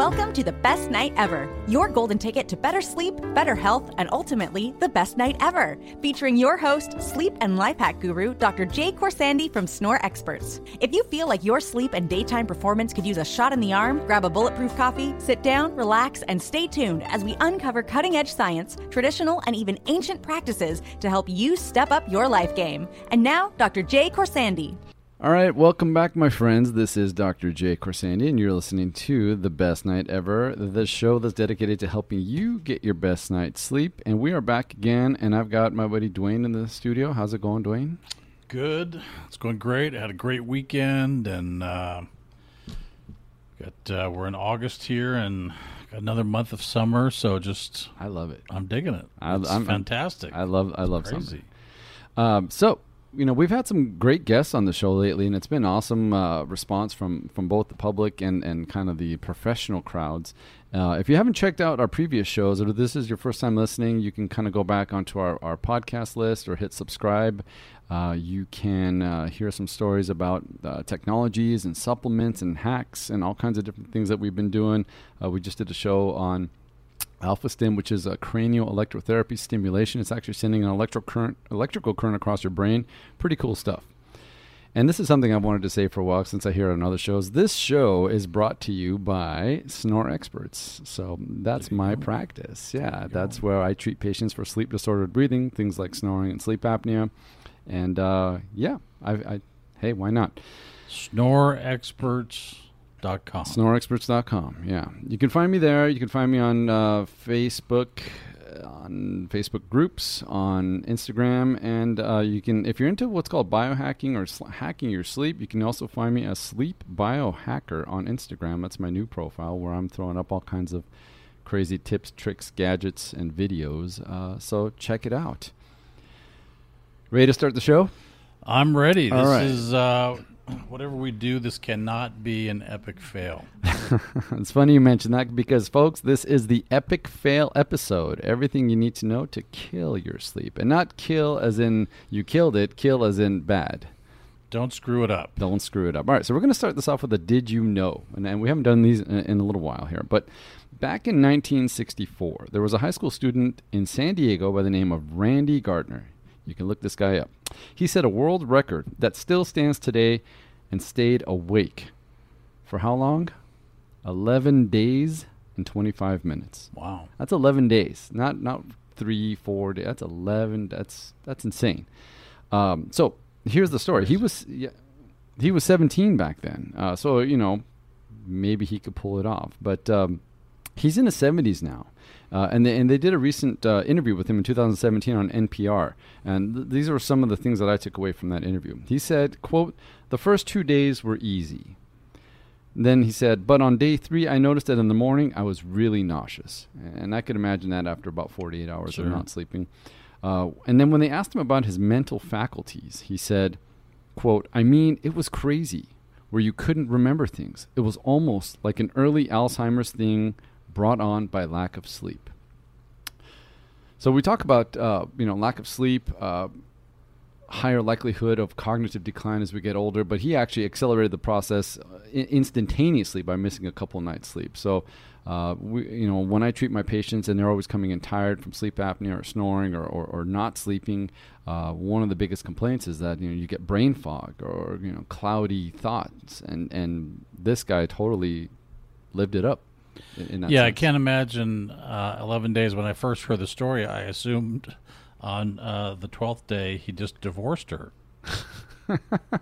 Welcome to the best night ever, your golden ticket to better sleep, better health, and ultimately the best night ever. Featuring your host, sleep and life hack guru, Dr. Jay Khorsandi from Snore Experts. If you feel like your sleep and daytime performance could use a shot in the arm, grab a bulletproof coffee, sit down, relax, and stay tuned as we uncover cutting edge science, traditional, and even ancient practices to help you step up your life game. And now, Dr. Jay Khorsandi. All right, welcome back, my friends. This is Dr. Jay Khorsandi, and you're listening to The Best Night Ever, the show that's dedicated to helping you get your best night's sleep. And we are back again, and I've got my buddy Dwayne in the studio. How's it going, Dwayne? Good. It's going great. I had a great weekend, and uh, got uh, we're in August here, and got another month of summer. So just I love it. I'm digging it. I- It's I'm- fantastic. I love I love Crazy. summer. Um, so you know we've had some great guests on the show lately, and it's been awesome uh, response from from both the public and and kind of the professional crowds. Uh, if you haven't checked out our previous shows, or this is your first time listening, you can kind of go back onto our, our podcast list or hit subscribe. Uh, you can uh, hear some stories about uh, technologies and supplements and hacks and all kinds of different things that we've been doing. Uh, we just did a show on Alpha Stim, which is a cranial electrotherapy stimulation. It's actually sending an electrical current, electrical current across your brain. Pretty cool stuff. And this is something I've wanted to say for a while since I hear it on other shows. This show is brought to you by Snore Experts. So that's my practice. Yeah, that's where I treat patients for sleep disordered breathing, things like snoring and sleep apnea. And uh, yeah, I, I, hey, why not? SnoreExperts.com. SnoreExperts.com. Yeah, you can find me there. You can find me on uh, Facebook, uh, on Facebook groups, on Instagram, and uh, you can, if you're into what's called biohacking or sl- hacking your sleep, you can also find me as Sleep Biohacker on Instagram. That's my new profile where I'm throwing up all kinds of crazy tips, tricks, gadgets, and videos. Uh, so check it out. Ready to start the show? I'm ready. This All right. is uh, whatever we do. This cannot be an epic fail. it's funny you mention that because, folks, this is the epic fail episode. Everything you need to know to kill your sleep. And not kill as in you killed it, kill as in bad. Don't screw it up. Don't screw it up. All right, so we're going to start this off with a did you know? And, and we haven't done these in, in a little while here. But back in 1964, there was a high school student in San Diego by the name of Randy Gardner. You can look this guy up. He set a world record that still stands today and stayed awake for how long? 11 days and 25 minutes. Wow. That's 11 days, not not three, four days. That's 11. That's that's insane. Um, so here's the story. He was yeah, he was 17 back then. Uh, so you know maybe he could pull it off, but um, he's in his 70s now. Uh, and they, and they did a recent uh, interview with him in 2017 on NPR, and th- these are some of the things that I took away from that interview. He said, "quote The first two days were easy. Then he said, but on day three, I noticed that in the morning I was really nauseous. And I could imagine that after about 48 hours Sure. of not sleeping. Uh, and then when they asked him about his mental faculties, he said, quote, I mean, it was crazy where you couldn't remember things. It was almost like an early Alzheimer's thing brought on by lack of sleep. So we talk about, uh, you know, lack of sleep, uh, higher likelihood of cognitive decline as we get older, but he actually accelerated the process uh, instantaneously by missing a couple nights sleep. So, uh, we, you know, when I treat my patients and they're always coming in tired from sleep apnea or snoring or, or, or not sleeping, uh, one of the biggest complaints is that you know you get brain fog or you know cloudy thoughts, and and this guy totally lived it up. In- in that Yeah, I can't imagine uh, 11 days. When I first heard the story, I assumed on uh, the 12th day he just divorced her.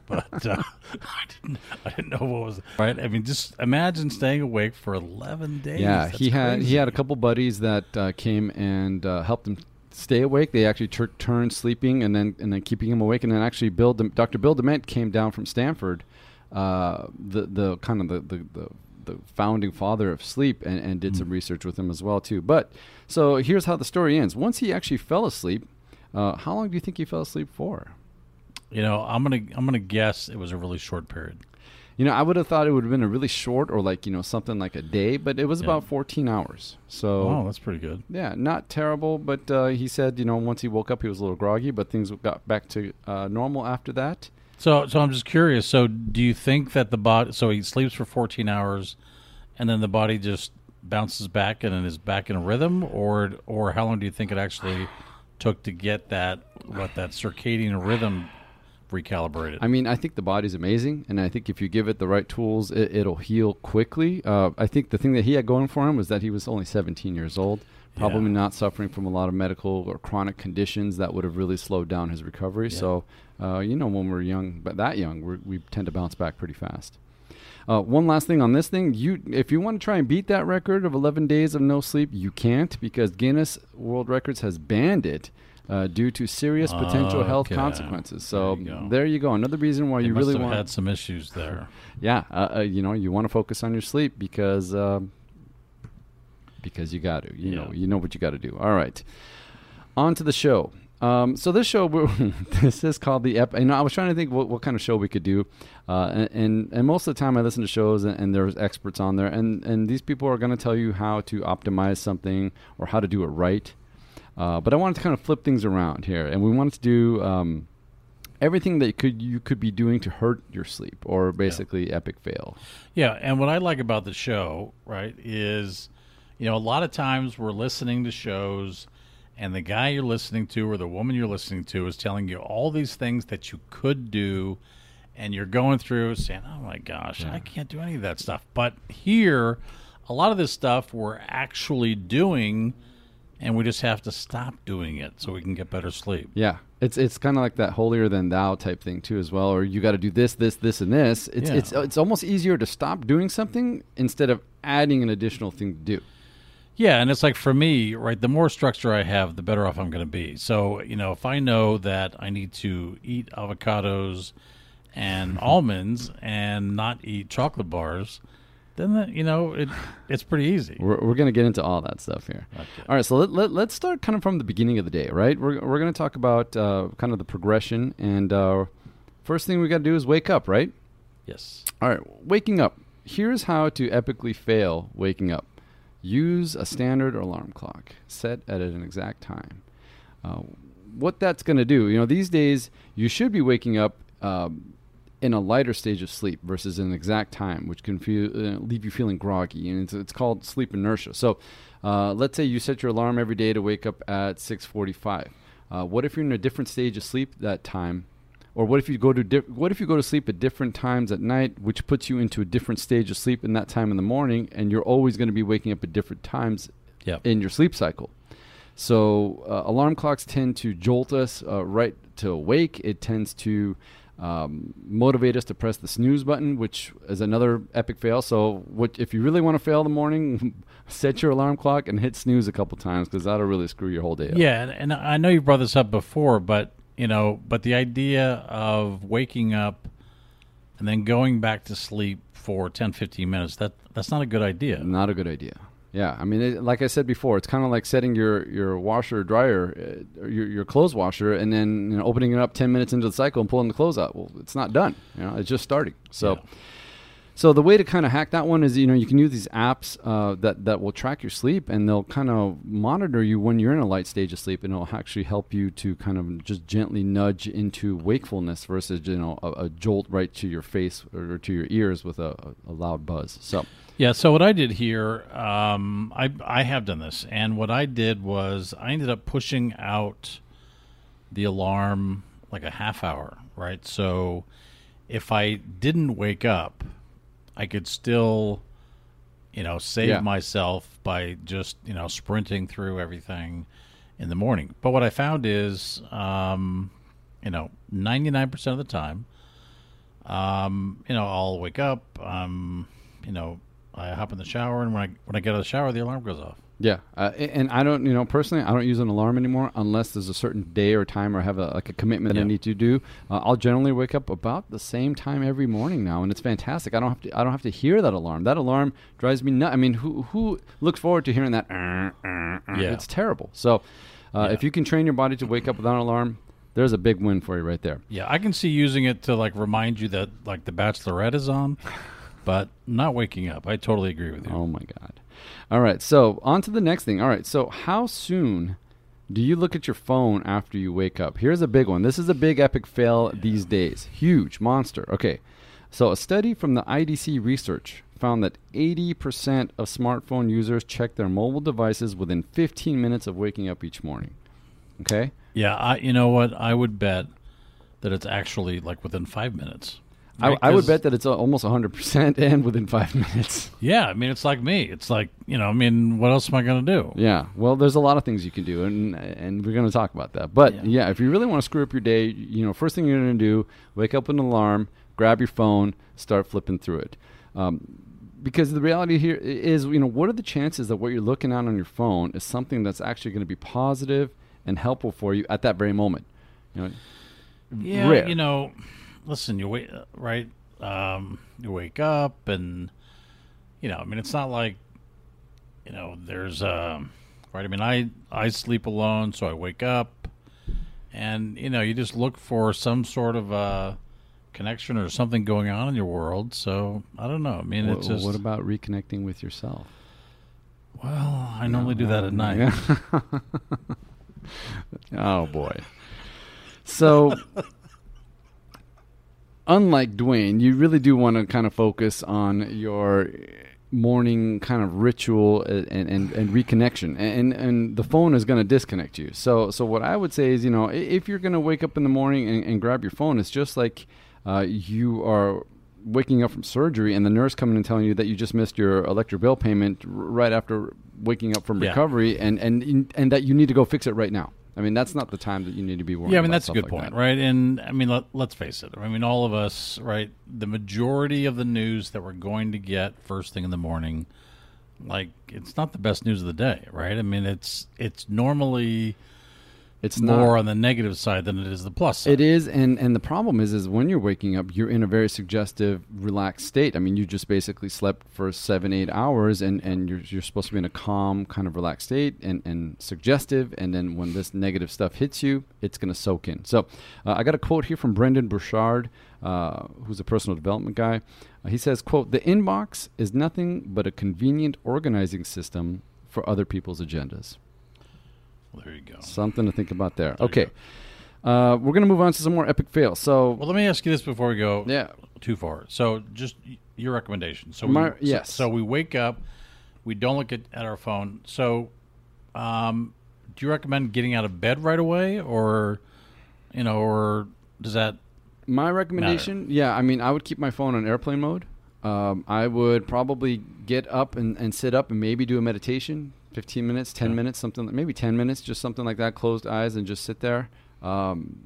but uh, I didn't. I didn't know what was right. I mean, just imagine staying awake for 11 days. Yeah, That's he had he had a couple buddies that uh, came and uh, helped him stay awake. They actually tur- turned sleeping and then and then keeping him awake. And then actually, Bill De- Dr. Bill Dement came down from Stanford, uh, the the kind of the, the, the the founding father of sleep, and, and did some research with him as well too. But so here's how the story ends. Once he actually fell asleep, uh, how long do you think he fell asleep for? You know, I'm gonna I'm gonna guess it was a really short period. You know, I would have thought it would have been a really short or like you know something like a day, but it was Yeah. about 14 hours. So Oh, that's pretty good. Yeah, not terrible, but uh, he said, you know, once he woke up, he was a little groggy, but things got back to uh, normal after that. So, so I'm just curious. So, do you think that the body? So he sleeps for 14 hours, and then the body just bounces back and is back in rhythm, or or how long do you think it actually took to get that what that circadian rhythm recalibrated? I mean, I think the body's amazing, and I think if you give it the right tools, it, it'll heal quickly. Uh, I think the thing that he had going for him was that he was only 17 years old, probably Yeah. not suffering from a lot of medical or chronic conditions that would have really slowed down his recovery. Yeah. So, uh, you know, when we're young, but that young, we're, we tend to bounce back pretty fast. Uh, one last thing on this thing, you if you want to try and beat that record of 11 days of no sleep, you can't because Guinness World Records has banned it uh, due to serious potential health consequences. So There you go. there you go. Another reason why They you must really have want, had some issues there. yeah, uh, uh, you know, you want to focus on your sleep because um, because you got to, you know, you know what you got to do. All right, on to the show. Um, so this show, we're- this is called the Ep. You know, I was trying to think what, what kind of show we could do, uh, and, and and most of the time I listen to shows and, and there's experts on there, and and these people are going to tell you how to optimize something or how to do it right. Uh, but I wanted to kind of flip things around here, and we wanted to do um, everything that you could you could be doing to hurt your sleep, or basically epic fail. Yeah, and what I like about the show, right, is you know, a lot of times we're listening to shows and the guy you're listening to or the woman you're listening to is telling you all these things that you could do and you're going through saying, "Oh my gosh, I can't do any of that stuff." But here, a lot of this stuff we're actually doing and we just have to stop doing it so we can get better sleep. Yeah, it's it's kind of like that holier than thou type thing too, as well. Or you got to do this, this, this, and this. It's Yeah. it's it's almost easier to stop doing something instead of adding an additional thing to do. Yeah, and it's like for me, right, the more structure I have, the better off I'm going to be. So, you know, if I know that I need to eat avocados and almonds and not eat chocolate bars, then, that, you know, it it's pretty easy. We're, we're going to get into all that stuff here. Okay. All right, so let, let, let's start kind of from the beginning of the day, right? We're, we're going to talk about uh, kind of the progression. And uh, first thing we got to do is wake up, right? Yes. All right, waking up. Here's how to epically fail waking up use a standard alarm clock set at an exact time. Uh, what that's going to do, you know, these days you should be waking up um, in a lighter stage of sleep versus an exact time, which can feel, uh, leave you feeling groggy, and it's, it's called sleep inertia. So, uh, let's say you set your alarm every day to wake up at 6:45. Uh, what if you're in a different stage of sleep that time? Or what if you go to di- what if you go to sleep at different times at night, which puts you into a different stage of sleep in that time in the morning, and you're always going to be waking up at different times Yep. in your sleep cycle. So uh, alarm clocks tend to jolt us uh, right to awake. It tends to um, motivate us to press the snooze button, which is another epic fail. So what if you really want to fail in the morning, set your alarm clock and hit snooze a couple times because that'll really screw your whole day up. Yeah, and, and I know you brought this up before, but you know, but the idea of waking up and then going back to sleep for 10, 15 minutes, that that's not a good idea. Not a good idea. Yeah, I mean, it, like I said before, it's kind of like setting your, your washer dryer, uh, your, your clothes washer, and then you know, opening it up ten minutes into the cycle and pulling the clothes out. Well, it's not done. You know, it's just starting. So, Yeah. So the way to kind of hack that one is, you know, you can use these apps uh, that that will track your sleep, and they'll kind of monitor you when you're in a light stage of sleep, and it'll actually help you to kind of just gently nudge into wakefulness versus you know a, a jolt right to your face or to your ears with a, a, loud buzz. So. Yeah. So what I did here, um, I I have done this, and what I did was I ended up pushing out the alarm like a half hour, right? So if I didn't wake up, I could still, you know, save Yeah. myself by just you know sprinting through everything in the morning. But what I found is, um, you know, ninety nine percent of the time, um, you know, I'll wake up, um, you know, I hop in the shower, and when I when I get out of the shower, the alarm goes off. Yeah, uh, and I don't, you know, personally, I don't use an alarm anymore unless there's a certain day or time or I have a, like a commitment that Yeah. I need to do. Uh, I'll generally wake up about the same time every morning now, and it's fantastic. I don't have to, I don't have to hear that alarm. That alarm drives me nuts. I mean, who who looks forward to hearing that? "Uh, uh, uh"? Yeah. It's terrible. So, uh, Yeah. if you can train your body to wake up without an alarm, there's a big win for you right there. Yeah, I can see using it to like remind you that like the Bachelorette is on, but not waking up. I totally agree with you. Oh my god. All right, so on to the next thing. All right, so how soon do you look at your phone after you wake up? Here's a big one. This is a big epic fail these days. Huge monster. Okay. So, a study from the IDC research found that 80% of smartphone users check their mobile devices within 15 minutes of waking up each morning. Okay? Yeah, I. You know what? I would bet that it's actually like within five minutes. I, Right? I would 'Cause- bet that it's almost 100% and within five minutes. Yeah, I mean, it's like me. It's like you know. I mean, what else am I going to do? Yeah, well, there's a lot of things you can do, and and we're going to talk about that. But Yeah. yeah. if you really want to screw up your day, you know, first thing you're going to do, wake up with an alarm, grab your phone, start flipping through it. Um, because the reality here is, you know, what are the chances that what you're looking at on your phone is something that's actually going to be positive and helpful for you at that very moment? You know, Yeah, rare. you know, listen, you wait, right? Um, you wake up, and you know, I mean, it's not like you know, there's um, right. I mean, I I sleep alone, so I wake up, and you know, you just look for some sort of uh, connection or something going on in your world. So I don't know. I mean, Wha- it's just what about reconnecting with yourself? well, I normally do that at night. Yeah. oh boy. So unlike Dwayne, you really do want to kind of focus on your morning kind of ritual and and, and reconnection. And and the phone is going to disconnect you. So so what i would say is you know if you're going to wake up in the morning and, and grab your phone it's just like uh, you are waking up from surgery and the nurse coming and telling you that you just missed your electric bill payment right after waking up from Yeah. recovery and and and that you need to go fix it right now i mean that's not the time that you need to be worrying Yeah, I mean about that's a good like point, that. right? And I mean, let, let's face it. I mean, all of us, right? The majority of the news that we're going to get first thing in the morning, like it's not the best news of the day, right? I mean, it's it's normally it's more not on the negative side than it is the plus side. It is, and and the problem is, is when you're waking up, you're in a very suggestive, relaxed state. I mean, you just basically slept for seven, eight hours, and and you're you're supposed to be in a calm, kind of relaxed state, and and suggestive. And then when this negative stuff hits you, it's going to soak in. So, uh, I got a quote here from Brendan Burchard, uh, who's a personal development guy. Uh, he says, "quote The inbox is nothing but a convenient organizing system for other people's agendas." Well, there you go. Something to think about there. There okay. Uh, we're going to move on to some more epic fails. So, Well, let me ask you this before we go yeah, too far. So, just y- your recommendation. So, My- we, so- yes. So, we wake up, we don't look at, at our phone. So, um, do you recommend getting out of bed right away, or you know, or does that my recommendation, yeah, I mean, I would keep my phone on airplane mode. Um, I would probably get up and, and sit up and maybe do a meditation, 15 minutes, 10 Yeah. minutes, something, maybe 10 minutes, just something like that, closed eyes and just sit there. Um,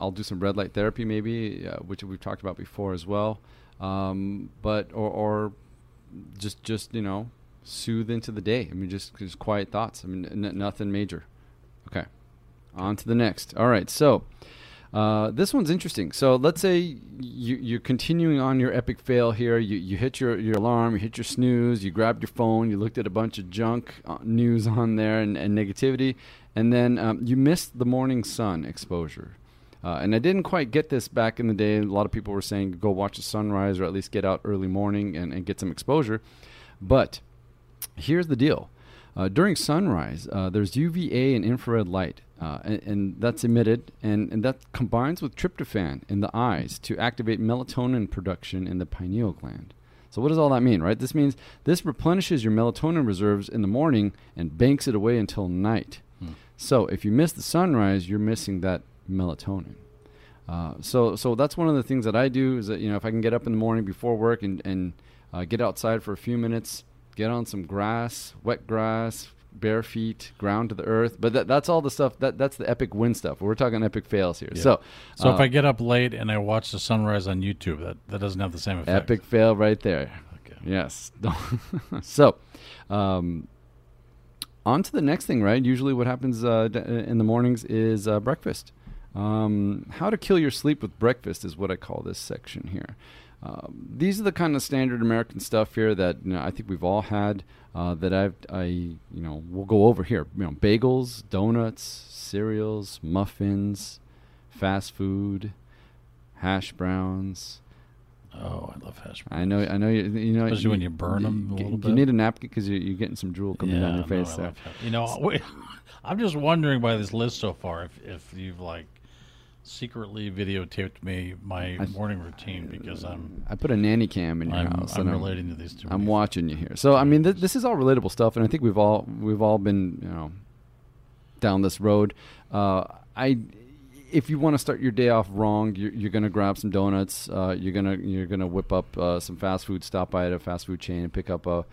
I'll do some red light therapy maybe, uh, which we've talked about before as well. Um, but, or, or just, just, you know, soothe into the day. I mean, just, just quiet thoughts. I mean, n- nothing major. Okay. On to the next. All right. So, uh, this one's interesting. So let's say you, you're continuing on your epic fail here. You, you hit your, your alarm, you hit your snooze, you grabbed your phone, you looked at a bunch of junk uh, news on there and, and negativity, and then um, you missed the morning sun exposure. Uh, and I didn't quite get this back in the day. A lot of people were saying go watch the sunrise or at least get out early morning and, and get some exposure. But here's the deal. Uh, during sunrise, uh, there's UVA and infrared light, uh, and, and that's emitted, and, and that combines with tryptophan in the eyes to activate melatonin production in the pineal gland. So, what does all that mean, right? This means this replenishes your melatonin reserves in the morning and banks it away until night. So, if you miss the sunrise, you're missing that melatonin. Uh, so, so that's one of the things that I do is that you know if I can get up in the morning before work and and uh, get outside for a few minutes, get on some grass, wet grass, bare feet, ground to the earth. But that, that's all the stuff that that's the epic win stuff. We're talking epic fails here. Yeah. So, So uh, if I get up late and I watch the sunrise on YouTube, that, that doesn't have the same effect. epic fail right there. Okay. Yes. so, um, on to the next thing, right? Usually, what happens uh, in the mornings is uh, breakfast. Um, how to kill your sleep with breakfast is what I call this section here. Um, these are the kind of standard American stuff here that you know, I think we've all had. Uh, that I've, I, you know, we'll go over here. You know, bagels, donuts, cereals, muffins, fast food, hash browns. Oh, I love hash browns. I know, I know. You, you know, Especially when you burn 'em a you- You need a napkin because you're, you're getting some drool coming down your face I there. You know, I'm just wondering by this list so far if, if you've like secretly videotaped me my morning routine because I'm I put a nanny cam in your I'm, house. I'm and relating to these two. I'm watching you here. So I mean, th- this is all relatable stuff, and I think we've all we've all been you know down this road. Uh, I if you want to start your day off wrong, you're, you're going to grab some donuts. Uh, you're gonna you're gonna whip up uh, some fast food. Stop by at a fast food chain and pick up a.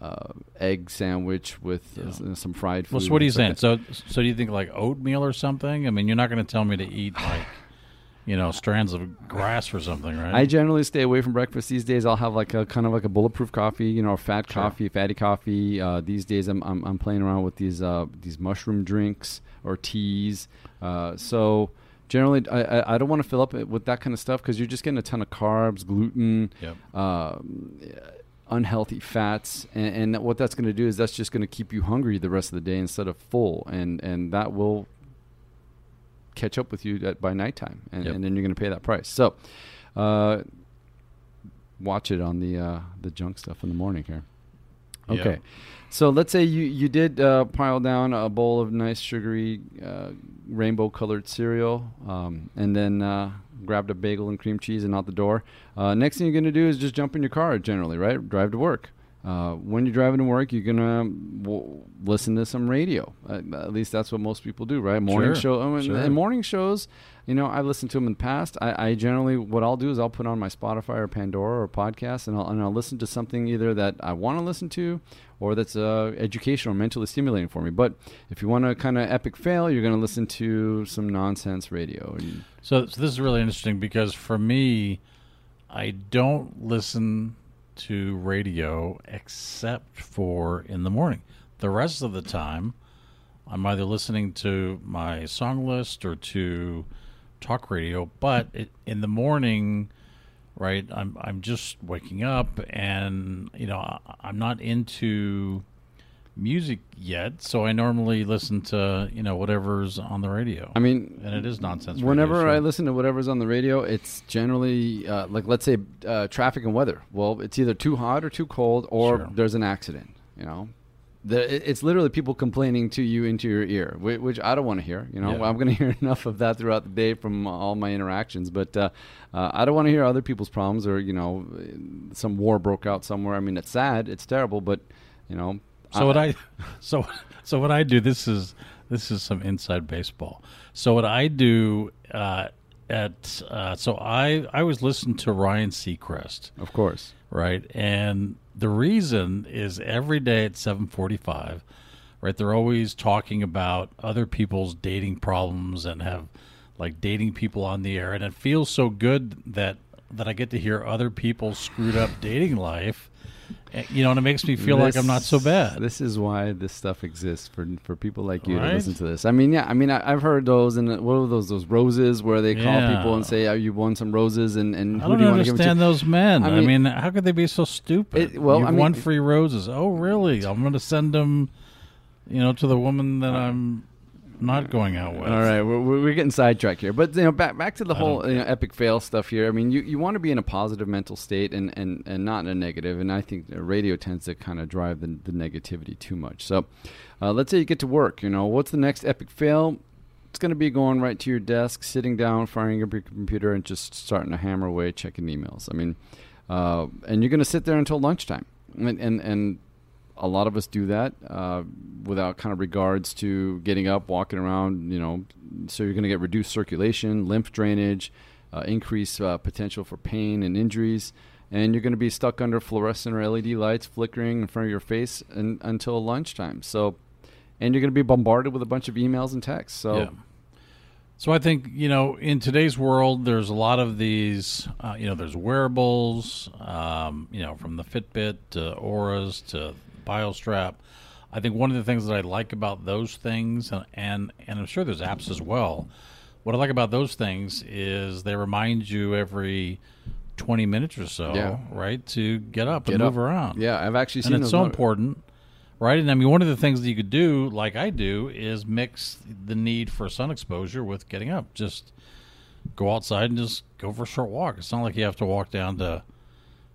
Uh, egg sandwich with uh, Yeah. s- some fried food. Well, so what are you saying? So, so do you think like oatmeal or something? I mean, you're not going to tell me to eat like, you know, strands of grass or something, right? I generally stay away from breakfast these days. I'll have like a kind of like a bulletproof coffee, you know, fat Sure. coffee, fatty coffee. Uh, these days, I'm, I'm I'm playing around with these uh, these mushroom drinks or teas. Uh, so generally, I, I, I don't want to fill up with that kind of stuff because you're just getting a ton of carbs, gluten, Yep. Unhealthy fats, and, and what that's going to do is that's just going to keep you hungry the rest of the day instead of full, and and that will catch up with you at, by nighttime, and, Yep. and then you're going to pay that price. So, uh, watch it on the uh, the junk stuff in the morning here. Yeah. Okay, so let's say you you did uh, pile down a bowl of nice sugary uh, rainbow colored cereal, um, and then uh, grabbed a bagel and cream cheese and out the door. Uh, next thing you're gonna do is just jump in your car. Generally, right? Drive to work. Uh, when you're driving to work, you're gonna w- listen to some radio. Uh, at least that's what most people do, right? Morning Sure, show. I mean, sure. And morning shows, you know, I listened to them in the past. I, I generally, what I'll do is I'll put on my Spotify or Pandora or podcast, and I'll, and I'll listen to something either that I want to listen to, or that's uh, educational mentally stimulating for me. But if you want a kind of epic fail, you're going to listen to some nonsense radio. So, so this is really interesting because for me, I don't listen to radio except for in the morning. The rest of the time, I'm either listening to my song list or to talk radio. But it, in the morning, right, I'm I'm just waking up, and you know I'm not into music yet, so I normally listen to you know whatever's on the radio. I mean, and it is nonsense. radio, Whenever so- I listen to whatever's on the radio, it's generally uh, like let's say uh, traffic and weather. Well, it's either too hot or too cold, or Sure. there's an accident. You know, the, it's literally people complaining to you into your ear, which, which I don't want to hear. You know, Yeah. I'm going to hear enough of that throughout the day from all my interactions, but uh, uh, I don't want to hear other people's problems or you know, some war broke out somewhere. I mean, it's sad, it's terrible, but you know. So what I, so so what I do. This is this is some inside baseball. So what I do uh, at uh, so I I was listening to Ryan Seacrest, of course, right? And the reason is every day at seven forty five, right? They're always talking about other people's dating problems and have like dating people on the air, and it feels so good that that I get to hear other people's screwed up dating life. You know, and it makes me feel like I'm not so bad. This is why this stuff exists for for people like you Right? to listen to this. I mean, yeah, I mean, I, I've heard those and uh, what are those those roses where they call Yeah. people and say, "Oh, you won some roses," and and I who do you want to give it to? those men. I I mean, mean- how could they be so stupid? It- well, You've I mean- won free roses. Oh, really? I'm going to send them, you know, to the woman that I'm not going out with. All right, we're, we're we're getting sidetracked here, but you know, back back to the I whole you know, epic fail stuff here. I mean, you, you want to be in a positive mental state and, and, and not in a negative, and I think radio tends to kind of drive the, the negativity too much. So, uh, let's say you get to work. You know, what's the next epic fail? It's going to be going right to your desk, sitting down, firing up your computer, and just starting to hammer away, checking emails. I mean, uh, and you're going to sit there until lunchtime, and and, and a lot of us do that uh, without kind of regards to getting up, walking around. You know, so you're going to get reduced circulation, lymph drainage, uh, increased uh, potential for pain and injuries, and you're going to be stuck under fluorescent or LED lights flickering in front of your face and, until lunchtime. So, and you're going to be bombarded with a bunch of emails and texts. So. Yeah. So I think you know in today's world, there's a lot of these. Uh, you know, there's wearables. Um, you know, from the Fitbit to Ouras to BioStrap. I think one of the things that I like about those things, and and, and I'm sure there's apps as well. What I like about those things is they remind you every 20 minutes or so, Yeah. right, to get up and move up. around Yeah, I've actually seen and it's so important, right? And I mean, one of the things that you could do, like I do, is mix the need for sun exposure with getting up. Just go outside and just go for a short walk. It's not like you have to walk down to,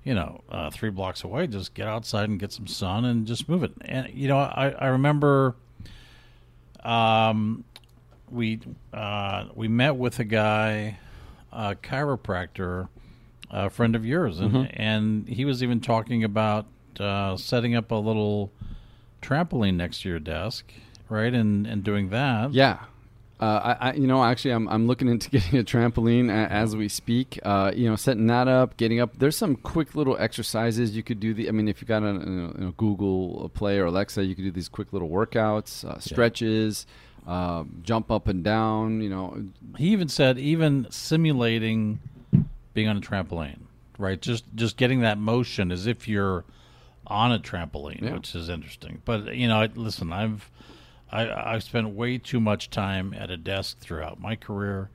you know, uh, three blocks away. Just get outside and get some sun and just move it. And you know, I I remember, um, we uh, we met with a guy, a chiropractor, a friend of yours, and Mm-hmm. and he was even talking about uh, setting up a little trampoline next to your desk, right, and and doing that. Yeah. Uh, I, I, you know, actually, I'm, I'm looking into getting a trampoline a, as we speak. Uh, you know, setting that up, getting up. There's some quick little exercises you could do. The, I mean, if you got a, you know, Google Play or Alexa, you could do these quick little workouts, uh, stretches, uh, jump up and down. You know, He even said even simulating being on a trampoline, right? Just just getting that motion as if you're on a trampoline, Yeah. which is interesting. But you know, I- listen, I've I, I've spent way too much time at a desk throughout my career,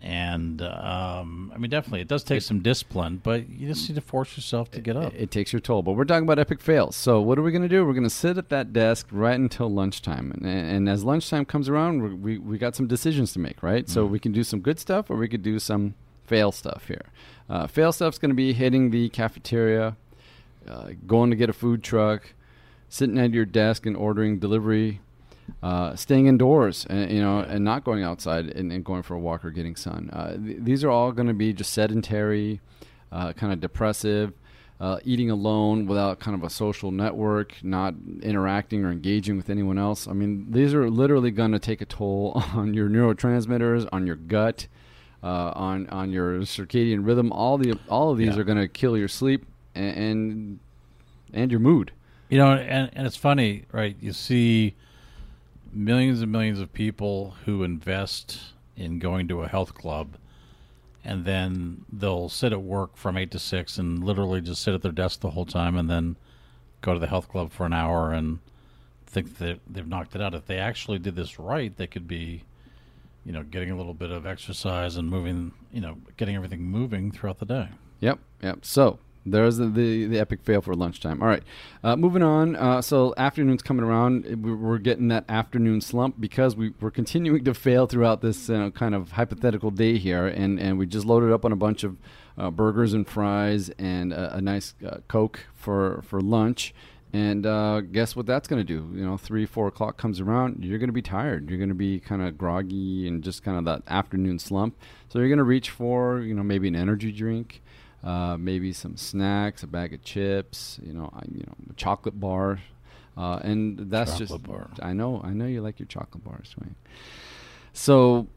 and um, I mean, definitely, it does take some discipline, but you just need to force yourself to get up. it takes your toll. But we're talking about epic fails. So what are we going to do? We're going to sit at that desk right until lunchtime, and, and as lunchtime comes around, we we, we got some decisions to make, right? So we can do some good stuff, or we could do some fail stuff here. Uh, fail stuff's going to be hitting the cafeteria, uh, going to get a food truck, sitting at your desk and ordering delivery. Uh, staying indoors, and, you know, and not going outside and, and going for a walk or getting sun. Uh, th- these are all going to be just sedentary, uh, kind of depressive, uh, eating alone without kind of a social network, not interacting or engaging with anyone else. I mean, these are literally going to take a toll on your neurotransmitters, on your gut, uh, on on your circadian rhythm. All the all of these Yeah. are going to kill your sleep and, and and your mood. You know, and, and it's funny, right? You see millions and millions of people who invest in going to a health club, and then they'll sit at work from eight to six and literally just sit at their desk the whole time, and then go to the health club for an hour and think that they've knocked it out. If they actually did this right, they could be, you know, getting a little bit of exercise and moving, you know, getting everything moving throughout the day. Yep, yep. So there's the, the, the epic fail for lunchtime. All right, uh, moving on. Uh, so afternoon's coming around. We're, getting that afternoon slump because we, we're continuing to fail throughout this uh, kind of hypothetical day here, and, and we just loaded up on a bunch of uh, burgers and fries and a, a nice uh, Coke for for lunch. And uh, guess what that's going to do? You know, three, four o'clock comes around, you're going to be tired. You're going to be kind of groggy and just kind of that afternoon slump. So you're going to reach for, you know, maybe an energy drink, uh, maybe some snacks, a bag of chips, you know, I, you know, a chocolate bar, uh, and that's just. Bar. I know, I know you like your chocolate bars, right? So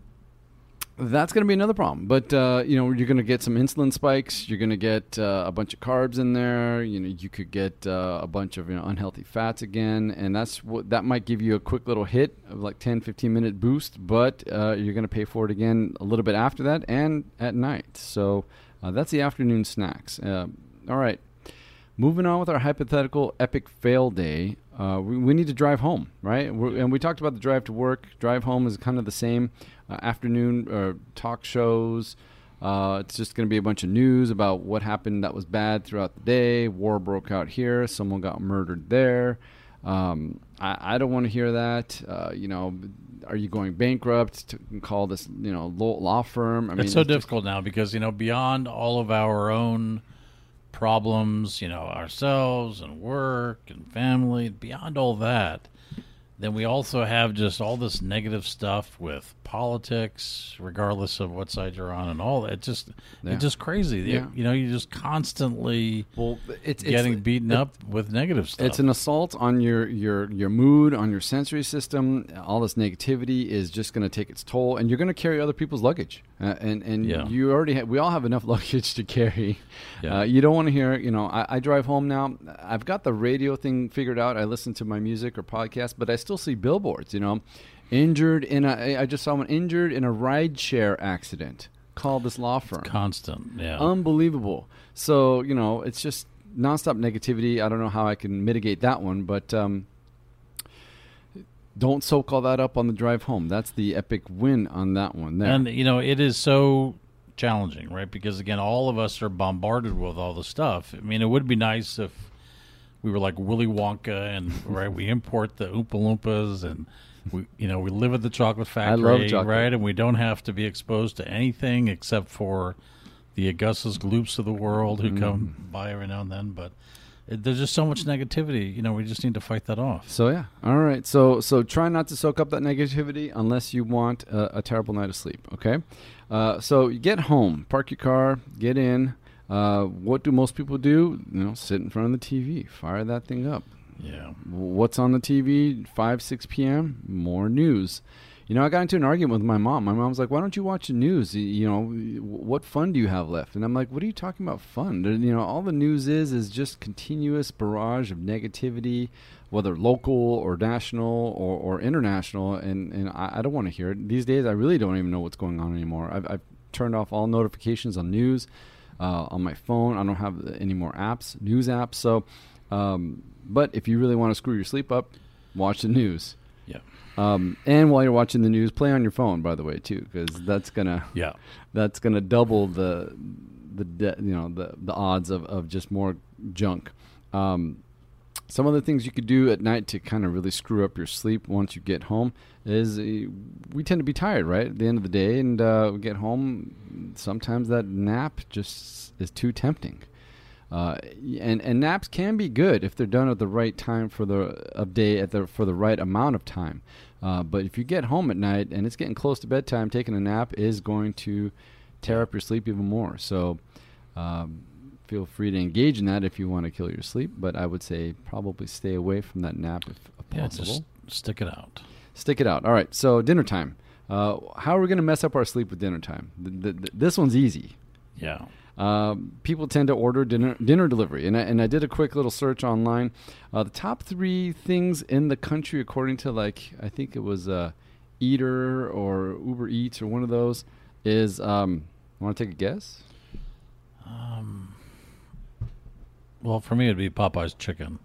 that's going to be another problem. But uh, you know, you're going to get some insulin spikes. You're going to get uh, a bunch of carbs in there. You know, you could get uh, a bunch of you know, unhealthy fats again, and that's what that might give you a quick little hit of like 10, 15 minute boost. But uh, you're going to pay for it again a little bit after that and at night. So uh, that's the afternoon snacks. Uh, all right. Moving on with our hypothetical epic fail day, uh, we, we need to drive home, right? We're, and we talked about the drive to work. Drive home is kind of the same. Uh, afternoon uh, talk shows. Uh, it's just going to be a bunch of news about what happened that was bad throughout the day. War broke out here. Someone got murdered there. Um, I, I don't want to hear that. Uh, you know, are you going bankrupt? To call this, you know, law, law firm. I mean, it's so just- difficult now because you know beyond all of our own problems you know ourselves and work and family beyond all that then we also have just all this negative stuff with politics regardless of what side you're on and all that it's just Yeah. it's just crazy Yeah. you know you're just constantly Well, it's, it's getting beaten up with negative stuff It's an assault on your your your mood, on your sensory system. All this negativity is just going to take its toll, and you're going to carry other people's luggage. Uh, and and Yeah. you already ha- we all have enough luggage to carry. Yeah. Uh, you don't want to hear. You know, I, I drive home now. I've got the radio thing figured out. I listen to my music or podcast, but I still see billboards. You know, injured in a. I just saw one injured in a ride share accident. Call this law firm. constant yeah Unbelievable. So, you know, it's just nonstop negativity. I don't know how I can mitigate that one, but um, don't soak all that up on the drive home. That's the epic win on that one there. And you know, it is so challenging, right? Because again, all of us are bombarded with all the stuff. I mean, it would be nice if we were like Willy Wonka and right, we import the Oompa Loompas and we, you know, we live at the chocolate factory, love chocolate. right? And we don't have to be exposed to anything except for the Augustus Gloops of the world who come Mm. by every now and then. But it- there's just so much negativity. You know, we just need to fight that off. So yeah, all right. So so try not to soak up that negativity unless you want a, a terrible night of sleep. Okay. Uh, so you get home, park your car, get in. Uh, what do most people do? You know, sit in front of the TV, fire that thing up. Yeah. What's on the TV? Five six p.m. More news. You know, I got into an argument with my mom. My mom's like, "Why don't you watch the news? You know, what fun do you have left?" And I'm like, "What are you talking about fun? You know, all the news is is just continuous barrage of negativity, whether local or national or, or international. And and I, I don't want to hear it. These days, I really don't even know what's going on anymore. I've, I've turned off all notifications on news uh, on my phone. I don't have any more apps, news apps. So, um, but if you really want to screw your sleep up, watch the news. Yeah. Um, and while you're watching the news, play on your phone, by the way, too, because that's gonna Yeah. that's gonna double the the de- you know the the odds of, of just more junk. Um, some of the things you could do at night to kind of really screw up your sleep once you get home is uh, we tend to be tired right at the end of the day, and uh, we get home. Sometimes that nap just is too tempting. Uh, and and naps can be good if they're done at the right time for the of day at the for the right amount of time. Uh, but if you get home at night and it's getting close to bedtime, taking a nap is going to tear up your sleep even more. So um, feel free to engage in that if you want to kill your sleep. But I would say probably stay away from that nap if Yeah. possible. Just stick it out. Stick it out. All right. So dinner time. Uh, how are we going to mess up our sleep with dinner time? Th- th- th- this one's easy. Yeah. Um, people tend to order dinner dinner delivery, and I, and I did a quick little search online. Uh, the top three things in the country, according to like I think it was uh, Eater or Uber Eats or one of those, is um, want to take a guess? Um. Well, for me, it'd be Popeye's chicken.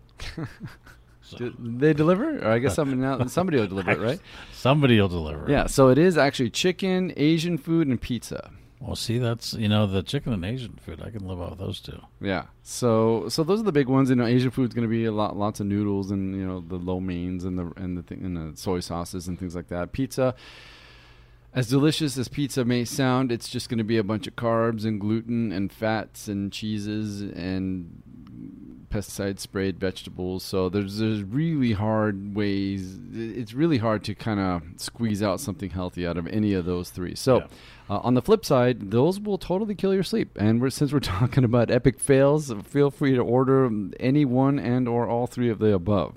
So, Do they deliver? Or I guess somebody now, somebody will deliver it, right? somebody will deliver. Yeah. So it is actually chicken, Asian food, and pizza. Well, see, that's you know the chicken and Asian food. I can live off those two. Yeah. So so those are the big ones. You know, Asian food's going to be a lot, lots of noodles and you know the lo meins and the and the thing, and the soy sauces and things like that. Pizza, as delicious as pizza may sound, it's just going to be a bunch of carbs and gluten and fats and cheeses and pesticide sprayed vegetables. So there's there's really hard ways. It's really hard to kind of squeeze out something healthy out of any of those three. So. Yeah. Uh, on the flip side, those will totally kill your sleep. And we're, since we're talking about epic fails, feel free to order any one and or all three of the above.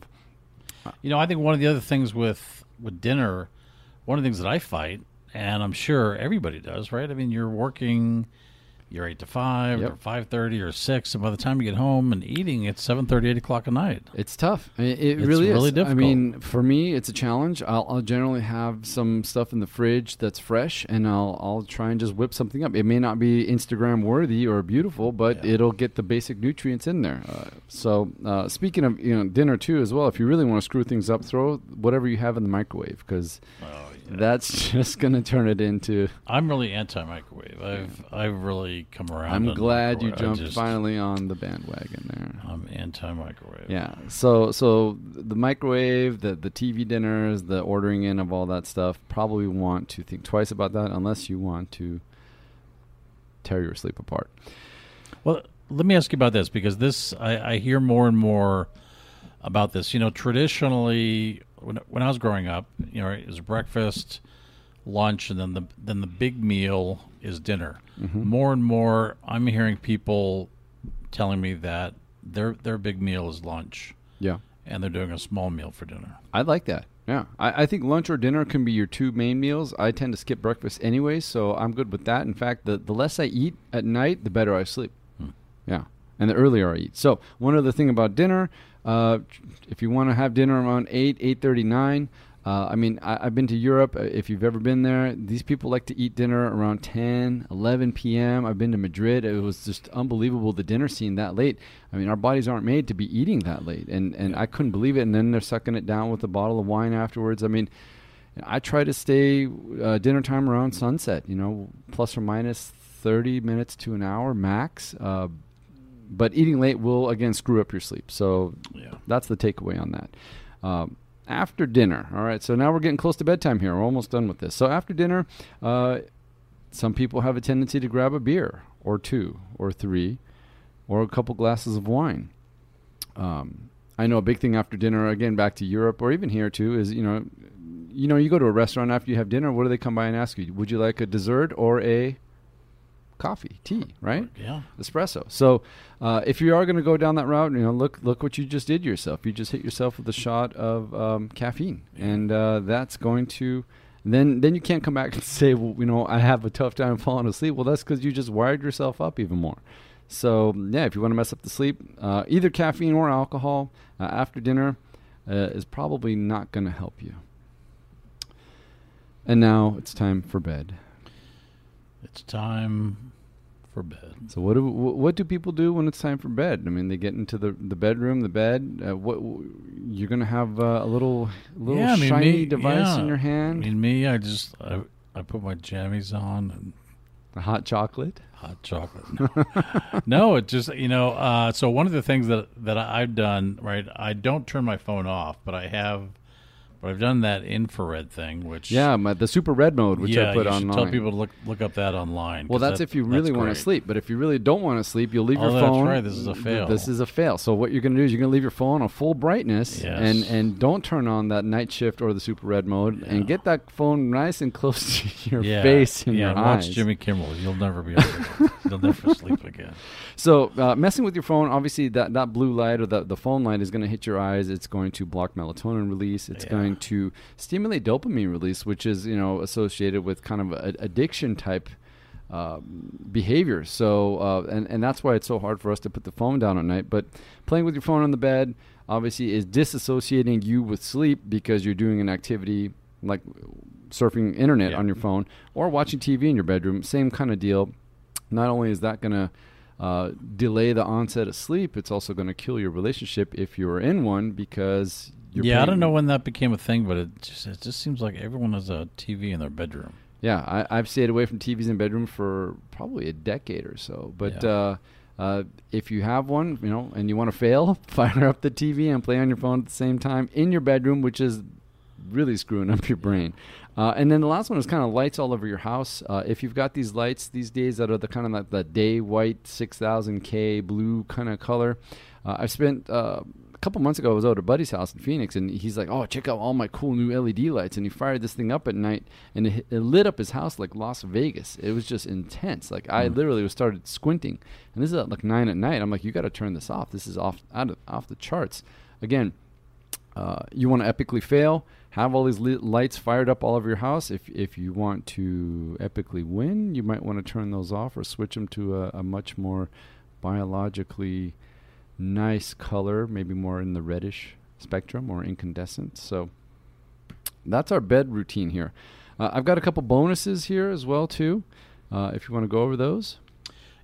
You know, I think one of the other things with with dinner, one of the things that I fight, and I'm sure everybody does, right? I mean, you're working, you're eight to five Yep. or five thirty or six, and by the time you get home and eating, it's seven thirty, eight o'clock at night. It's tough. I mean, it It's really really is. I mean, for me, it's a challenge. I'll, I'll generally have some stuff in the fridge that's fresh, and I'll I'll try and just whip something up. It may not be Instagram worthy or beautiful, but Yeah. it'll get the basic nutrients in there. Uh, so, uh, speaking of you know dinner too, as well. If you really want to screw things up, throw whatever you have in the microwave because Oh, that's just going to turn it into I'm really anti-microwave. I've I've really come around. I'm glad you jumped just- finally on the bandwagon there. I'm anti-microwave. Yeah. So so the microwave, the the TV dinners, the ordering in of all that stuff, probably want to think twice about that unless you want to tear your sleep apart. Well, let me ask you about this because this I, I hear more and more about this. You know, traditionally, when when I was growing up, you know, it was breakfast, lunch, and then the then the big meal is dinner. Mm-hmm. More and more, I'm hearing people telling me that their their big meal is lunch, Yeah. and they're doing a small meal for dinner. I like that. Yeah. I, I think lunch or dinner can be your two main meals. I tend to skip breakfast anyway, so I'm good with that. In fact, the, the less I eat at night, the better I sleep. Hmm. Yeah. And the earlier I eat. So one other thing about dinner, uh, if you want to have dinner around 8, 8.39, uh, I mean, I, I've been to Europe. Uh, If you've ever been there, these people like to eat dinner around 10, 11 p.m. I've been to Madrid. It was just unbelievable, the dinner scene that late. I mean, our bodies aren't made to be eating that late. And, and I couldn't believe it. And then they're sucking it down with a bottle of wine afterwards. I mean, I try to stay uh, dinner time around sunset, you know, plus or minus 30 minutes to an hour max. Uh, but eating late will, again, screw up your sleep. So Yeah. that's the takeaway on that. Um, after dinner, all right. So now we're getting close to bedtime here. We're almost done with this. So after dinner, uh, some people have a tendency to grab a beer or two or three or a couple glasses of wine. Um, I know a big thing after dinner, again, back to Europe or even here too, is you know, you know, you go to a restaurant after you have dinner. What do they come by and ask you? Would you like a dessert or a coffee, tea, right? Yeah. Espresso. So, uh, if you are going to go down that route, you know, look look what you just did yourself. You just hit yourself with a shot of um, caffeine, and uh, that's going to then then you can't come back and say, well, you know, I have a tough time falling asleep. Well, that's because you just wired yourself up even more. So yeah, if you want to mess up the sleep, uh, either caffeine or alcohol uh, after dinner uh, is probably not going to help you. And now it's time for bed. It's time for bed. So what do what do people do when it's time for bed? I mean, they get into the the bedroom, the bed. Uh, what you're gonna have uh, a little little Yeah, I mean, shiny me- device yeah. in your I hand, mean, me, I just I, I put my jammies on and the hot chocolate. hot chocolate. No, no it just you know. Uh, so one of the things that that I've done, right? I don't turn my phone off, but I have, but I've done that infrared thing, which Yeah, my, the super red mode, which yeah, I put you online. tell people to look look up that online. Well, that's that- if you really want to sleep. But if you really don't want to sleep, you'll leave Oh, your that's phone. That's right. This is a fail. This is a fail. So what you're going to do is you're going to leave your phone on full brightness Yes. and and don't turn on that night shift or the super red mode Yeah. and get that phone nice and close to your yeah, face and yeah, your watch eyes. Jimmy Kimmel. You'll never be able to, you'll never sleep again. So uh, messing with your phone, obviously that, that blue light or the, the phone light is going to hit your eyes. It's going to block melatonin release. It's Yeah. Going to stimulate dopamine release, which is you know associated with kind of a, addiction type uh, behavior. So uh, and and that's why it's so hard for us to put the phone down at night. But playing with your phone on the bed obviously is disassociating you with sleep because you're doing an activity like surfing internet Yeah. on your phone or watching TV in your bedroom. Same kind of deal. Not only is that going to uh, delay the onset of sleep, it's also going to kill your relationship if you're in one because you're yeah, I don't know when that became a thing, but it just it just seems like everyone has a TV in their bedroom. Yeah, I, I've stayed away from TVs in bedroom for probably a decade or so. But Yeah. uh, uh, if you have one, you know, and you want to fail, fire up the TV and play on your phone at the same time in your bedroom, which is really screwing up your brain. Uh, and then the last one is kind of lights all over your house. Uh, if you've got these lights these days that are the kind of like the day white 6000K blue kind of color, uh, I've spent uh, a couple months ago. I was out at a buddy's house in Phoenix, and he's like, "Oh, check out all my cool new LED lights!" And he fired this thing up at night, and it, it lit up his house like Las Vegas. It was just intense. Like I Mm. literally was started squinting, and this is at like nine at night. I'm like, "You got to turn this off. This is off out of, off the charts." Again, uh, you want to epically fail, have all these li- lights fired up all over your house. If if you want to epically win, you might want to turn those off or switch them to a, a much more biologically nice color, maybe more in the reddish spectrum or incandescent. So that's our bed routine here. Uh, I've got a couple bonuses here as well too. Uh, if you want to go over those.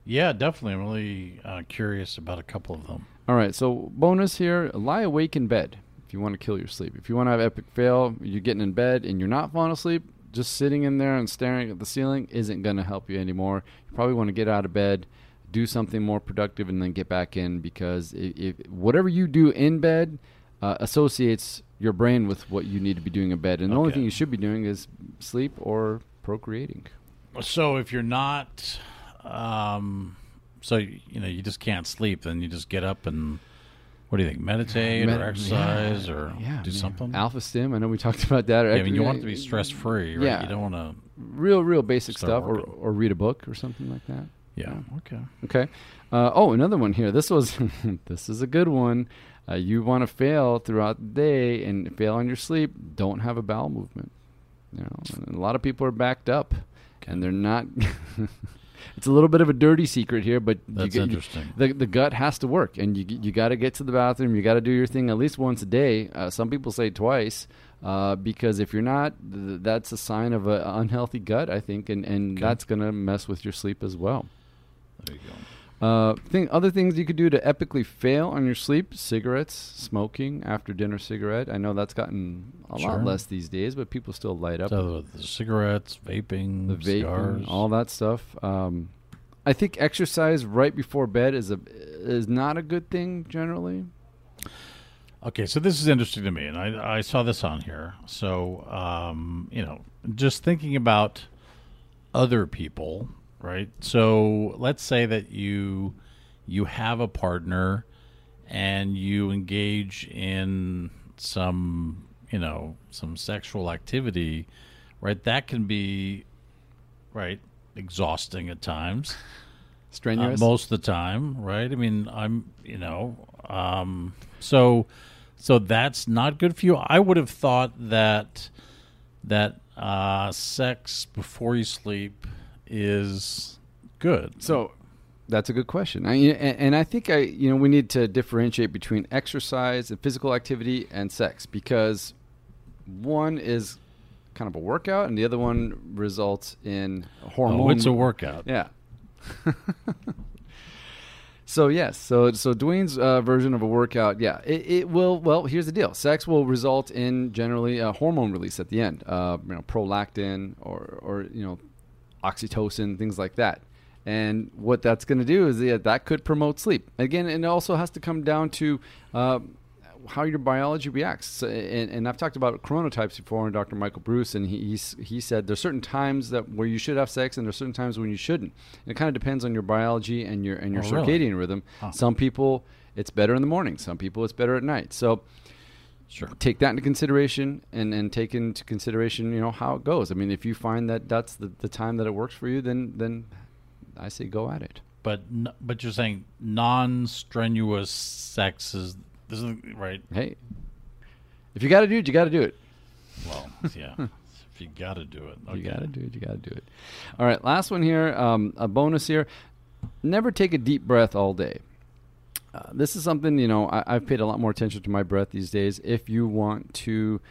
Yeah, definitely. I'm really uh, curious about a couple of them. All right, so bonus here: lie awake in bed if you want to kill your sleep. If you want to have epic fail, you're getting in bed and you're not falling asleep. Just sitting in there and staring at the ceiling isn't going to help you anymore. You probably want to get out of bed, do something more productive, and then get back in because if, if whatever you do in bed uh, associates your brain with what you need to be doing in bed, and the only thing you should be doing is sleep or procreating. So if you're not, um, so you know you just can't sleep, then you just get up and what do you think? Meditate Med- or exercise yeah, or yeah, do man. something. Alpha stim. I know we talked about that. yeah, I mean, you want it to be stress free, right? Yeah. You don't want to. real real basic stuff or, working. or read a book or something like that Yeah. Okay. okay uh, oh another one here this was this is a good one uh, you want to fail throughout the day and fail on your sleep don't have a bowel movement you know a lot of people are backed up and they're not it's a little bit of a dirty secret here but you That's you- interesting. the, the gut has to work and you, you got to get to the bathroom you got to do your thing at least once a day uh, some people say twice uh, because if you're not th- that's a sign of an unhealthy gut i think and, and Okay. that's going to mess with your sleep as well There you go. Uh, thing, other things you could do to epically fail on your sleep: cigarettes, smoking after dinner cigarette. I know that's gotten a Sure. lot less these days, but people still light up So the cigarettes, vaping, the vaping, cigars. all that stuff. Um, I think exercise right before bed is a is not a good thing generally. Okay, so this is interesting to me, and I, I saw this on here. So, um, you know, just thinking about other people, right? So, let's say that you you have a partner, and you engage in some, you know, some sexual activity, right? That can be, right, exhausting at times. Uh, most of the time, right? I mean, I'm, you know, um, so, so that's not good for you. I would have thought that that uh, sex before you sleep is good. So that's a good question. I, and, and I think I, you know, we need to differentiate between exercise and physical activity and sex because one is kind of a workout and the other one results in hormone. Oh, it's a workout. Yeah. so yes, so so Dwayne's uh, version of a workout, yeah, it, it will. Well, here's the deal: sex will result in generally a hormone release at the end, uh, you know, prolactin or or you know, oxytocin, things like that. And what that's going to do is yeah, that could promote sleep. Again, and it also has to come down to uh, how your biology reacts. And, and I've talked about chronotypes before, and Dr. Michael Breus, and he he's, he said there's certain times that where you should have sex, and there's certain times when you shouldn't. And it kind of depends on your biology and your and your Oh, circadian really? rhythm. Huh. Some people it's better in the morning. Some people it's better at night. So Sure. take that into consideration and, and take into consideration, you know, how it goes. I mean, if you find that that's the, the time that it works for you, then then I say go at it. But n- but you're saying non-strenuous sex is this is right? Hey, if you got to do it, you got to do it. Well, yeah. if you got to do it, okay. You got to do it. You got to do it. All right, last one here. Um, a bonus here. Never take a deep breath all day. Uh, this is something you know I, I've paid a lot more attention to my breath these days. If you want to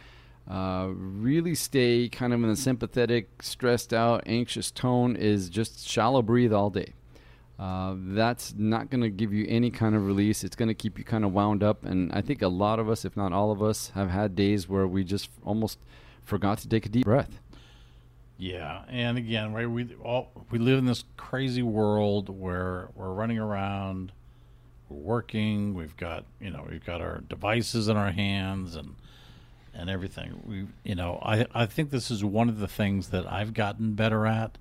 uh, really stay kind of in a sympathetic, stressed out, anxious tone, is just shallow breathe all day. Uh, that's not going to give you any kind of release. It's going to keep you kind of wound up. And I think a lot of us, if not all of us, have had days where we just almost forgot to take a deep breath. Yeah, and again, right? We all we live in this crazy world where we're running around, we're working. We've got you know we've got our devices in our hands and and everything. We you know I I think this is one of the things that I've gotten better at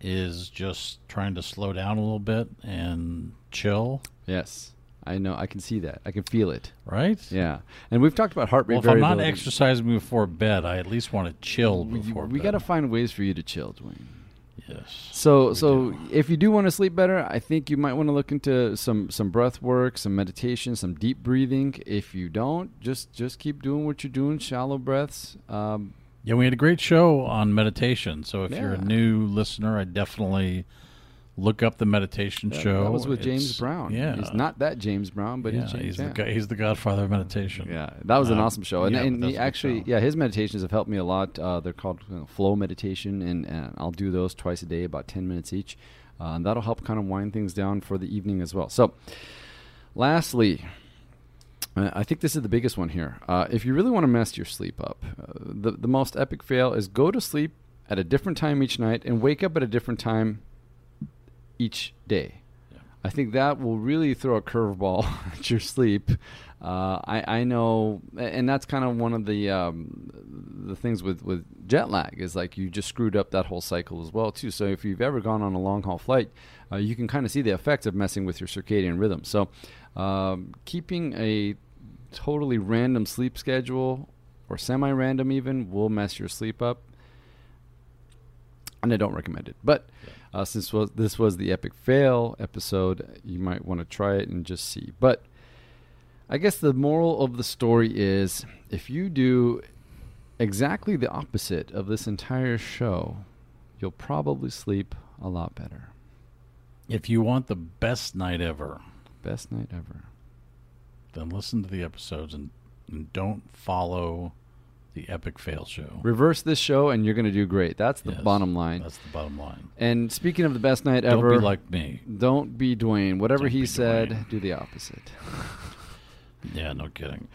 is just trying to slow down a little bit and chill. Yes, I know. I can see that. I can feel it. Right? Yeah, and we've talked about heart rate Well, if I'm not exercising before bed, I at least want to chill before we bed. got to find ways for you to chill, Dwayne. Yes. So, so if you do want to sleep better, I think you might want to look into some some breath work, some meditation, some deep breathing. If you don't, just just keep doing what you're doing, shallow breaths. Um, Yeah, we had a great show on meditation. So if you're a new listener, I definitely look up the meditation that- show. that was with James Brown. Yeah, he's not that James Brown, but yeah, he's James. he's the he's the godfather of meditation. Yeah, that was an Um, awesome show, and, yeah, and he that's a good actually, yeah, his meditations have helped me a lot. Uh, they're called you know, flow meditation, and, and I'll do those twice a day, about ten minutes each, uh, and that'll help kind of wind things down for the evening as well. So, lastly, uh, I think this is the biggest one here. Uh, if you really want to mess your sleep up, uh, the the most epic fail is go to sleep at a different time each night and wake up at a different time each day. Yeah. I think that will really throw a curveball at your sleep. Uh, I, I know, and that's kind of one of the um, the things with, with jet lag is like you just screwed up that whole cycle as well too. So if you've ever gone on a long haul flight, uh, you can kind of see the effects of messing with your circadian rhythm. So um, keeping a totally random sleep schedule or semi-random even will mess your sleep up and I don't recommend it. But uh, since was, this was the epic fail episode, you might want to try it and just see. But I guess the moral of the story is if you do exactly the opposite of this entire show, you'll probably sleep a lot better. If you want the best night ever, Best night ever. then listen to the episodes and, and don't follow the epic fail show. Reverse this show and you're going to do great. That's the Yes, bottom line. That's the bottom line. And speaking of the best night ever. Don't be like me. don't be Dwayne. Whatever Don't he said, Dwayne. do the opposite. Yeah, no kidding.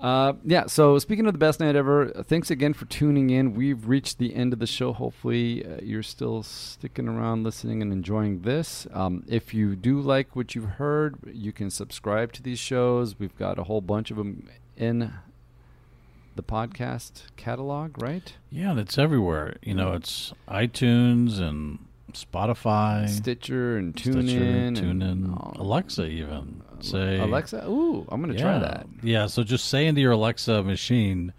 Uh, yeah, so speaking of the best night ever, thanks again for tuning in. We've reached the end of the show. Hopefully, uh, you're still sticking around, listening, and enjoying this. Um, if you do like what you've heard, you can subscribe to these shows. We've got a whole bunch of them in the podcast catalog, right? Yeah, and it's everywhere. You know, it's iTunes and Spotify, Stitcher and TuneIn, TuneIn, Alexa, even. Say Alexa. Ooh, I'm gonna yeah. try that. Yeah. So just say into your Alexa machine,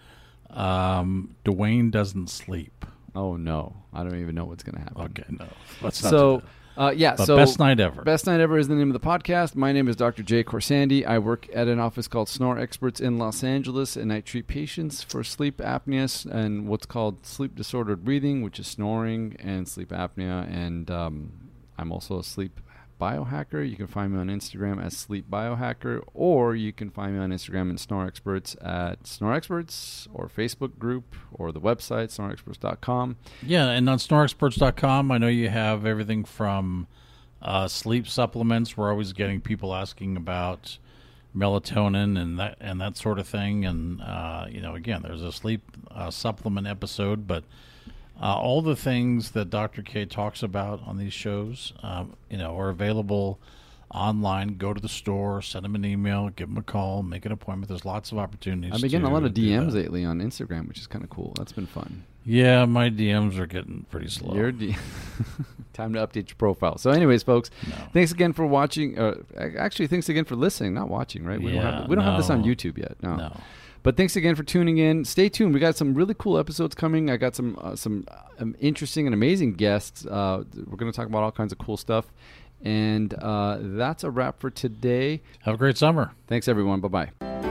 um, Dwayne doesn't sleep. Oh no, I don't even know what's gonna happen. Okay, no. Let's not do So. Uh, yeah. But so best night ever. Best Night Ever is the name of the podcast. My name is Dr. Jay Khorsandi. I work at an office called Snore Experts in Los Angeles, and I treat patients for sleep apnea and what's called sleep disordered breathing, which is snoring and sleep apnea. And um, I'm also a sleep biohacker. You can find me on Instagram as Sleep Biohacker, or you can find me on Instagram and Snore Experts at Snore Experts, or Facebook group, or the website snoreexperts.com. Yeah, and on snoreexperts.com, I know you have everything from uh, sleep supplements. We're always getting people asking about melatonin and that and that sort of thing. And uh, you know, again, there's a sleep uh, supplement episode, but uh, all the things that Dr. K talks about on these shows, um, you know, are available online. Go to the store, send them an email, give them a call, make an appointment. There's lots of opportunities. I've been getting a lot of DMs lately on Instagram, which is kind of cool. That's been fun. Yeah, my DMs are getting pretty slow. Your D- Time to update your profile. So, anyways, folks, No. thanks again for watching. Uh, actually, thanks again for listening, not watching. Right? We don't have we don't have this on. YouTube yet. No. no. But thanks again for tuning in. Stay tuned. We got some really cool episodes coming. I got some uh, some um, interesting and amazing guests. Uh, we're going to talk about all kinds of cool stuff. And uh, that's a wrap for today. Have a great summer. Thanks, everyone. Bye bye.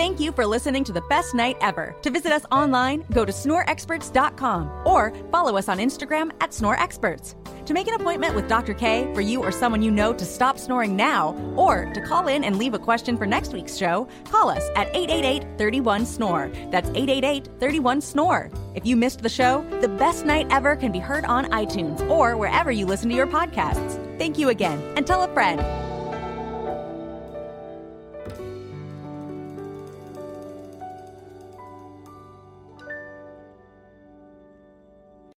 Thank you for listening to the best night ever. To visit us online, go to snoreexperts.com or follow us on Instagram at snoreexperts. To make an appointment with Dr. K for you or someone you know to stop snoring now, or to call in and leave a question for next week's show, call us at 888 31 Snore. That's 888 31 Snore. If you missed the show, the best night ever can be heard on iTunes or wherever you listen to your podcasts. Thank you again, and tell a friend.